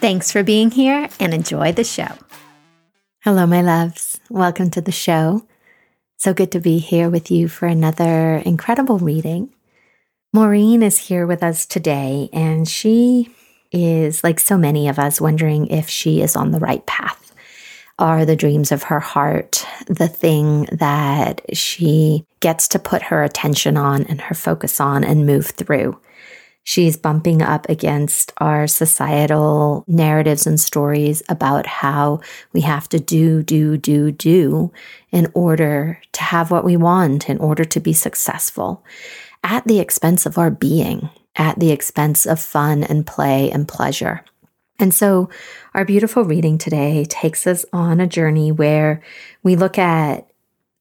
Thanks for being here and enjoy the show. Hello, my loves. Welcome to the show. So good to be here with you for another incredible reading. Maureen is here with us today, and she is, like so many of us, wondering if she is on the right path. Are the dreams of her heart the thing that she gets to put her attention on and her focus on and move through? She's bumping up against our societal narratives and stories about how we have to do, do, do, do in order to have what we want, in order to be successful, at the expense of our being, at the expense of fun and play and pleasure. And so, our beautiful reading today takes us on a journey where we look at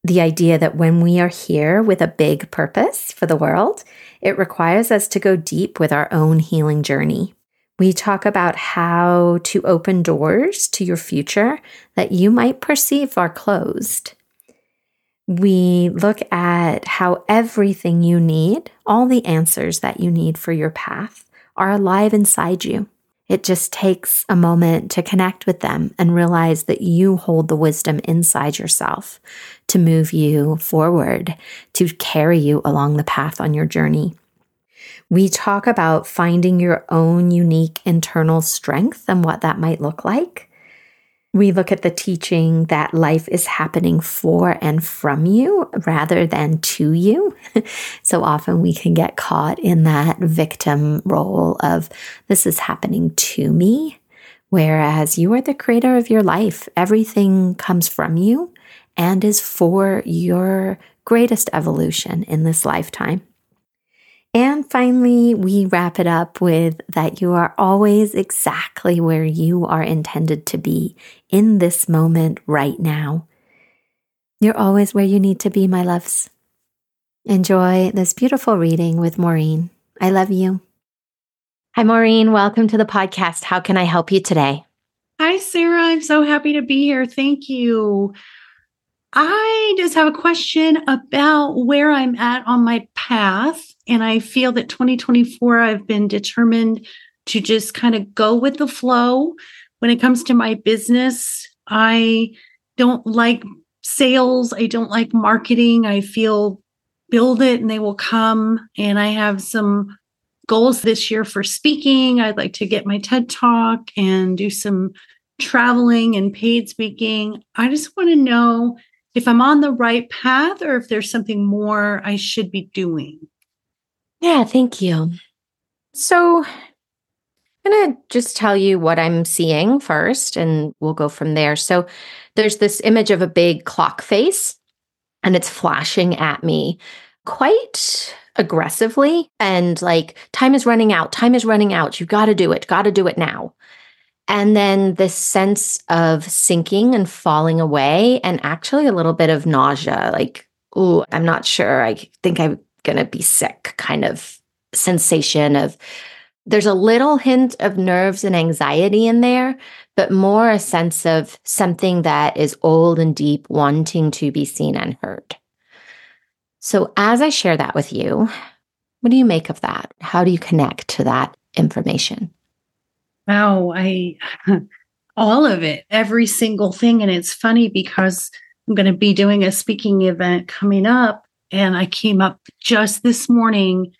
the idea that when we are here with a big purpose for the world, it requires us to go deep with our own healing journey. We talk about how to open doors to your future that you might perceive are closed. We look at how everything you need, all the answers that you need for your path, are alive inside you. It just takes a moment to connect with them and realize that you hold the wisdom inside yourself to move you forward, to carry you along the path on your journey. We talk about finding your own unique internal strength and what that might look like. We look at the teaching that life is happening for and from you rather than to you. so often we can get caught in that victim role of this is happening to me. Whereas you are the creator of your life, everything comes from you and is for your greatest evolution in this lifetime. And finally, we wrap it up with that you are always exactly where you are intended to be in this moment right now. You're always where you need to be, my loves. Enjoy this beautiful reading with Maureen. I love you. Hi, Maureen. Welcome to the podcast. How can I help you today? Hi, Sarah. I'm so happy to be here. Thank you. I just have a question about where I'm at on my path. And I feel that 2024, I've been determined to just kind of go with the flow. When it comes to my business, I don't like sales, I don't like marketing. I feel build it and they will come. And I have some goals this year for speaking. I'd like to get my TED talk and do some traveling and paid speaking. I just want to know if I'm on the right path or if there's something more I should be doing. Yeah, thank you. So, I'm going to just tell you what I'm seeing first, and we'll go from there. So, there's this image of a big clock face, and it's flashing at me quite aggressively and like, time is running out, time is running out. You've got to do it, got to do it now. And then this sense of sinking and falling away, and actually a little bit of nausea like, oh, I'm not sure. I think I'm going to be sick kind of sensation of there's a little hint of nerves and anxiety in there, but more a sense of something that is old and deep, wanting to be seen and heard. So, as I share that with you, what do you make of that? How do you connect to that information? Wow, I all of it, every single thing. And it's funny because I'm going to be doing a speaking event coming up. And I came up just this morning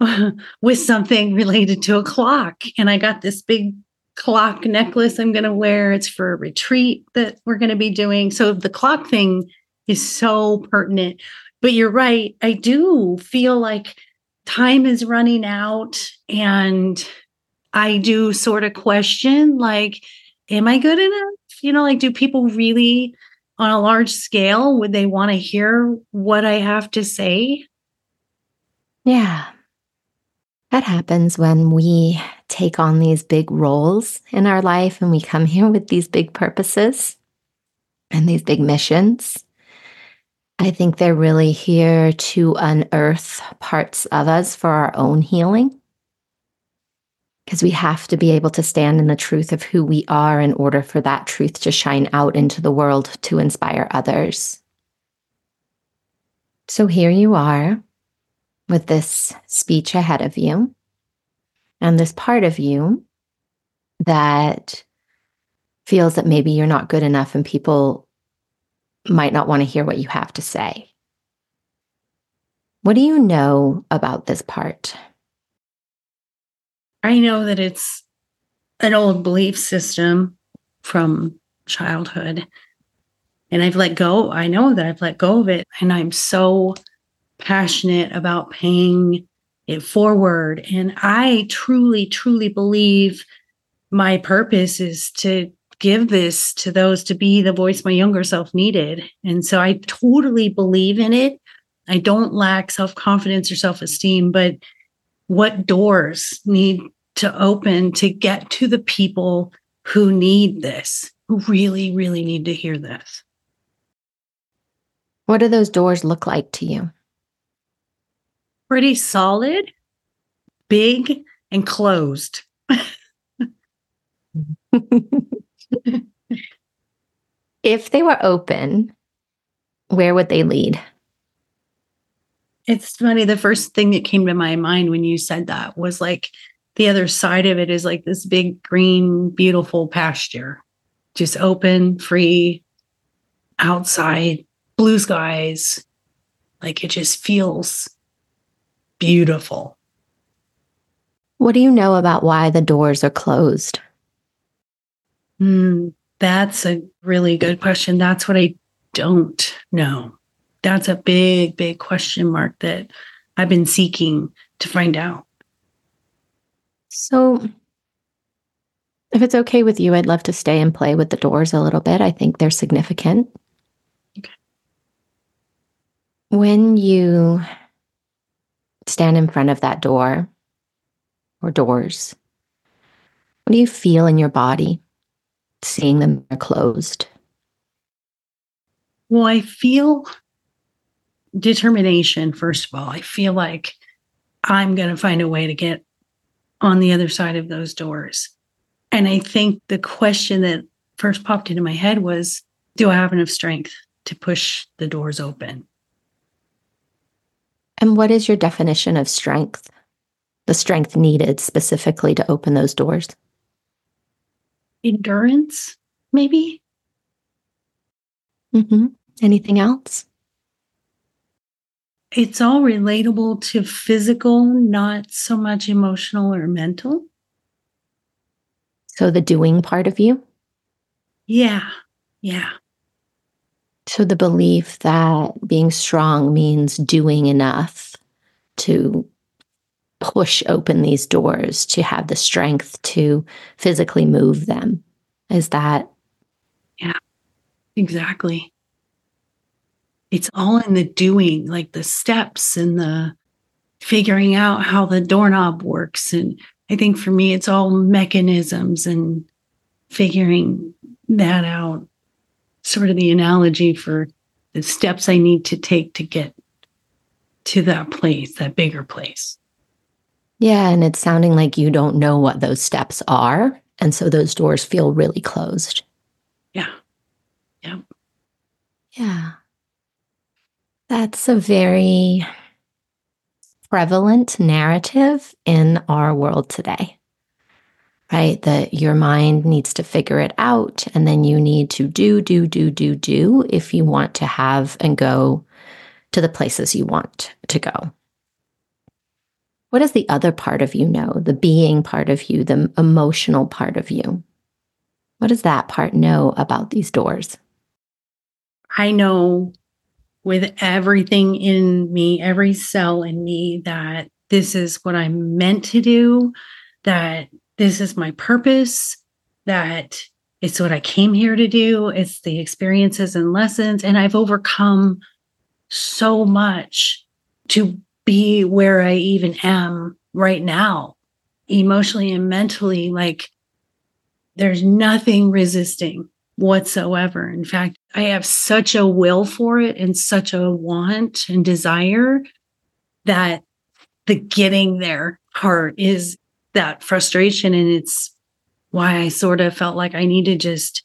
with something related to a clock. And I got this big clock necklace I'm going to wear. It's for a retreat that we're going to be doing. So the clock thing is so pertinent. But you're right. I do feel like time is running out and I do sort of question like, am I good enough? You know, like, do people really on a large scale would they want to hear what I have to say? Yeah. That happens when we take on these big roles in our life and we come here with these big purposes and these big missions. I think they're really here to unearth parts of us for our own healing. Because we have to be able to stand in the truth of who we are in order for that truth to shine out into the world to inspire others. So here you are with this speech ahead of you and this part of you that feels that maybe you're not good enough and people might not want to hear what you have to say. What do you know about this part? I know that it's an old belief system from childhood. And I've let go. I know that I've let go of it. And I'm so passionate about paying it forward. And I truly, truly believe my purpose is to give this to those to be the voice my younger self needed. And so I totally believe in it. I don't lack self confidence or self esteem, but what doors need to open to get to the people who need this, who really, really need to hear this? What do those doors look like to you? pretty solid, big, and closed. if they were open, where would they lead? It's funny. The first thing that came to my mind when you said that was like the other side of it is like this big, green, beautiful pasture, just open, free, outside, blue skies. Like it just feels beautiful. What do you know about why the doors are closed? Mm, that's a really good question. That's what I don't know. That's a big, big question mark that I've been seeking to find out. So, if it's okay with you, I'd love to stay and play with the doors a little bit. I think they're significant. Okay. When you stand in front of that door or doors, what do you feel in your body seeing them closed? Well, I feel determination, first of all. I feel like I'm going to find a way to get on the other side of those doors. And I think the question that first popped into my head was Do I have enough strength to push the doors open? And what is your definition of strength? The strength needed specifically to open those doors? Endurance, maybe. Mm-hmm. Anything else? It's all relatable to physical, not so much emotional or mental. So the doing part of you? Yeah. Yeah. So the belief that being strong means doing enough to push open these doors, to have the strength to physically move them. Is that? Yeah, exactly. It's all in the doing, like the steps and the figuring out how the doorknob works. And I think for me, it's all mechanisms and figuring that out sort of the analogy for the steps I need to take to get to that place, that bigger place. Yeah. And it's sounding like you don't know what those steps are. And so those doors feel really closed. Yeah. Yeah. Yeah. That's a very prevalent narrative in our world today right? That your mind needs to figure it out. And then you need to do, do, do, do, do if you want to have and go to the places you want to go. What does the other part of you know? The being part of you, the emotional part of you. What does that part know about these doors? I know with everything in me, every cell in me, that this is what I'm meant to do, that this is my purpose, that it's what I came here to do, it's the experiences and lessons. And I've overcome so much to be where I even am right now, emotionally and mentally. Like there's nothing resisting whatsoever. In fact, I have such a will for it and such a want and desire that the getting there part is that frustration. And it's why I sort of felt like I need to just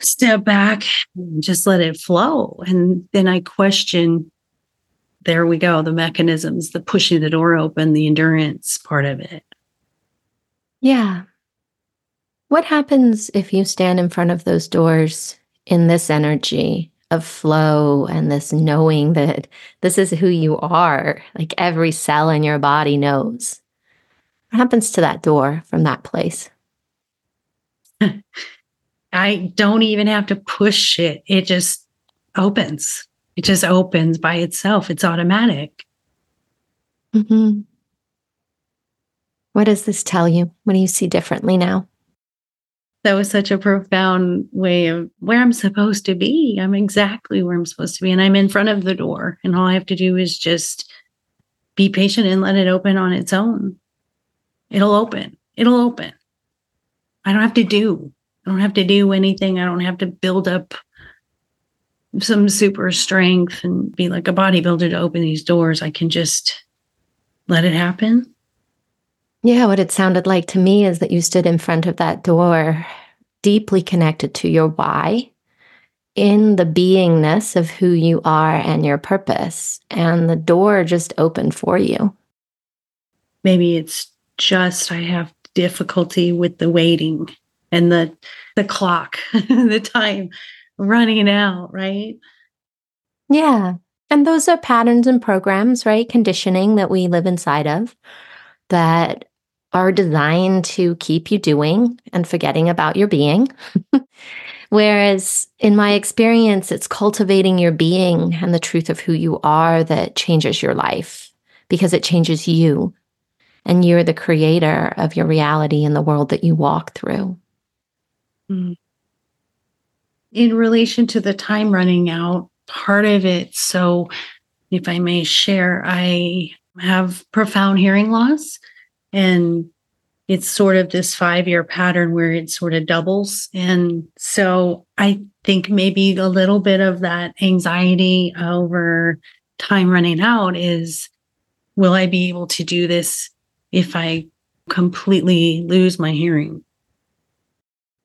step back and just let it flow. And then I question there we go the mechanisms, the pushing the door open, the endurance part of it. Yeah. What happens if you stand in front of those doors in this energy of flow and this knowing that this is who you are? Like every cell in your body knows. What happens to that door from that place? I don't even have to push it. It just opens. It just opens by itself. It's automatic. Mm-hmm. What does this tell you? What do you see differently now? That was such a profound way of where I'm supposed to be. I'm exactly where I'm supposed to be. And I'm in front of the door. And all I have to do is just be patient and let it open on its own. It'll open. It'll open. I don't have to do. I don't have to do anything. I don't have to build up some super strength and be like a bodybuilder to open these doors. I can just let it happen yeah, what it sounded like to me is that you stood in front of that door, deeply connected to your why, in the beingness of who you are and your purpose. And the door just opened for you. Maybe it's just I have difficulty with the waiting and the the clock, the time running out, right? Yeah. And those are patterns and programs, right? Conditioning that we live inside of that are designed to keep you doing and forgetting about your being. Whereas in my experience, it's cultivating your being and the truth of who you are that changes your life because it changes you. And you're the creator of your reality in the world that you walk through. Mm. In relation to the time running out, part of it, so if I may share, I have profound hearing loss. And it's sort of this five year pattern where it sort of doubles. And so I think maybe a little bit of that anxiety over time running out is will I be able to do this if I completely lose my hearing?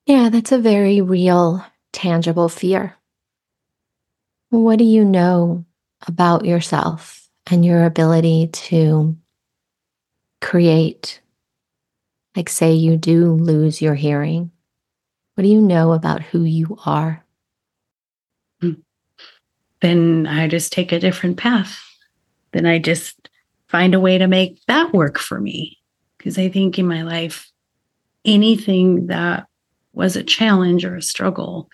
Yeah, that's a very real, tangible fear. What do you know about yourself and your ability to create? Like, say you do lose your hearing. What do you know about who you are? Hmm. Then I just take a different path. Then I just find a way to make that work for me. Because I think in my life, anything that was a challenge or a struggle,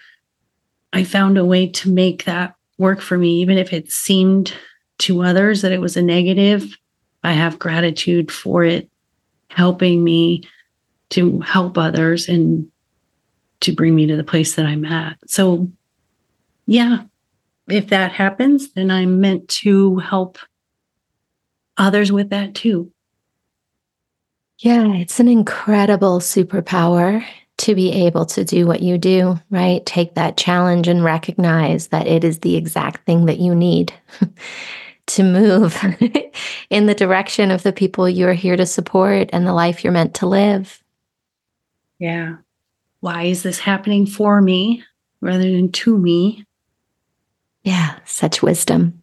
I found a way to make that work for me, even if it seemed to others that it was a negative. I have gratitude for it helping me to help others and to bring me to the place that I'm at. So, yeah, if that happens, then I'm meant to help others with that too. Yeah, it's an incredible superpower to be able to do what you do, right? Take that challenge and recognize that it is the exact thing that you need to move in the direction of the people you're here to support and the life you're meant to live. Yeah. Why is this happening for me rather than to me? Yeah, such wisdom.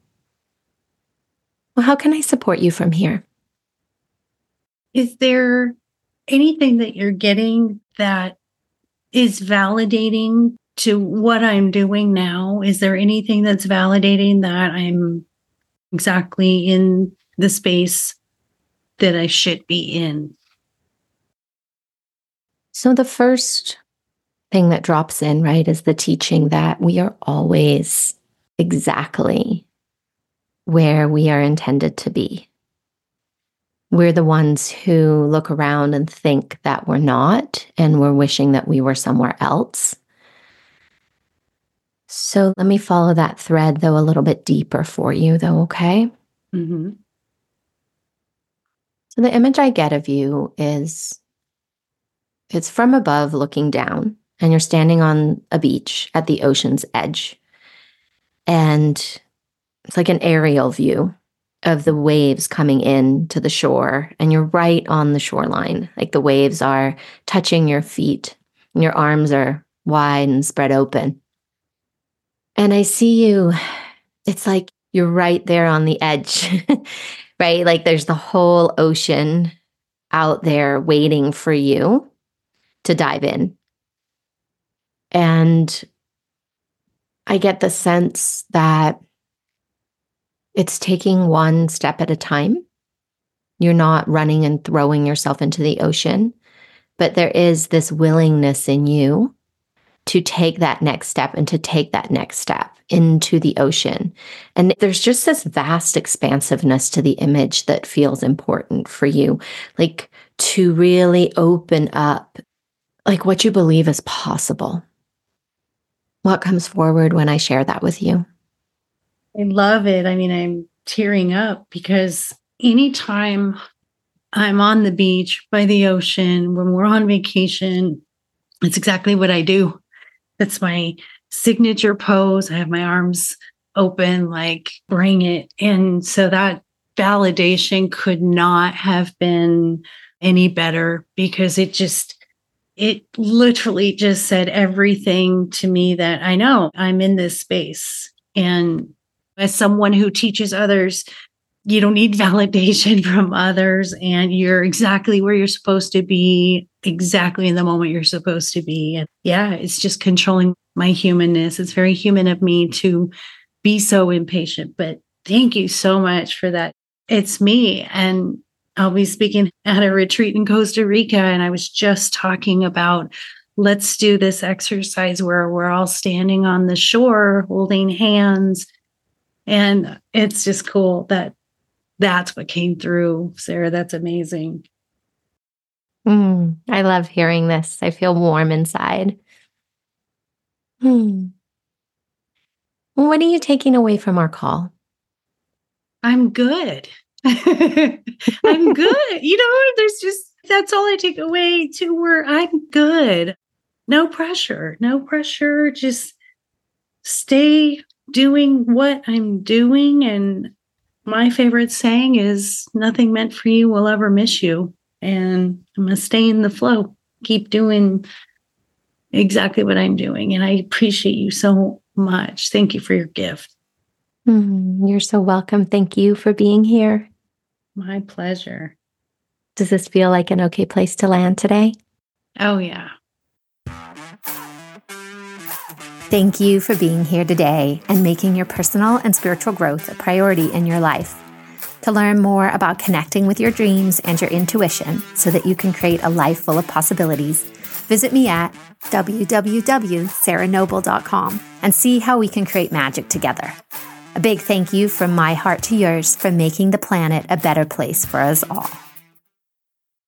Well, how can I support you from here? Is there anything that you're getting that is validating to what I'm doing now? Is there anything that's validating that I'm exactly in the space that I should be in? So, the first thing that drops in, right, is the teaching that we are always exactly where we are intended to be. We're the ones who look around and think that we're not, and we're wishing that we were somewhere else. So let me follow that thread, though, a little bit deeper for you, though, okay? Mm-hmm. So the image I get of you is it's from above looking down, and you're standing on a beach at the ocean's edge. And it's like an aerial view of the waves coming in to the shore, and you're right on the shoreline. Like the waves are touching your feet, and your arms are wide and spread open. And I see you, it's like you're right there on the edge, right? Like there's the whole ocean out there waiting for you to dive in. And I get the sense that it's taking one step at a time. You're not running and throwing yourself into the ocean, but there is this willingness in you to take that next step and to take that next step into the ocean. And there's just this vast expansiveness to the image that feels important for you, like to really open up like what you believe is possible. What comes forward when I share that with you? I love it. I mean, I'm tearing up because anytime I'm on the beach by the ocean, when we're on vacation, it's exactly what I do. That's my signature pose. I have my arms open, like bring it. And so that validation could not have been any better because it just, it literally just said everything to me that I know I'm in this space. And as someone who teaches others, you don't need validation from others and you're exactly where you're supposed to be exactly in the moment you're supposed to be. And yeah it's just controlling my humanness. It's very human of me to be so impatient but thank you so much for that. It's me and i'll be speaking at a retreat in costa rica and i was just talking about let's do this exercise where we're all standing on the shore holding hands and it's just cool that that's what came through, Sarah. That's amazing. Mm, I love hearing this. I feel warm inside. Hmm. What are you taking away from our call? I'm good. I'm good. you know, there's just that's all I take away to where I'm good. No pressure, no pressure. Just stay doing what I'm doing and my favorite saying is nothing meant for you will ever miss you. And I'm going to stay in the flow, keep doing exactly what I'm doing. And I appreciate you so much. Thank you for your gift. Mm, you're so welcome. Thank you for being here. My pleasure. Does this feel like an okay place to land today? Oh, yeah. Thank you for being here today and making your personal and spiritual growth a priority in your life. To learn more about connecting with your dreams and your intuition so that you can create a life full of possibilities, visit me at www.sarahnoble.com and see how we can create magic together. A big thank you from my heart to yours for making the planet a better place for us all.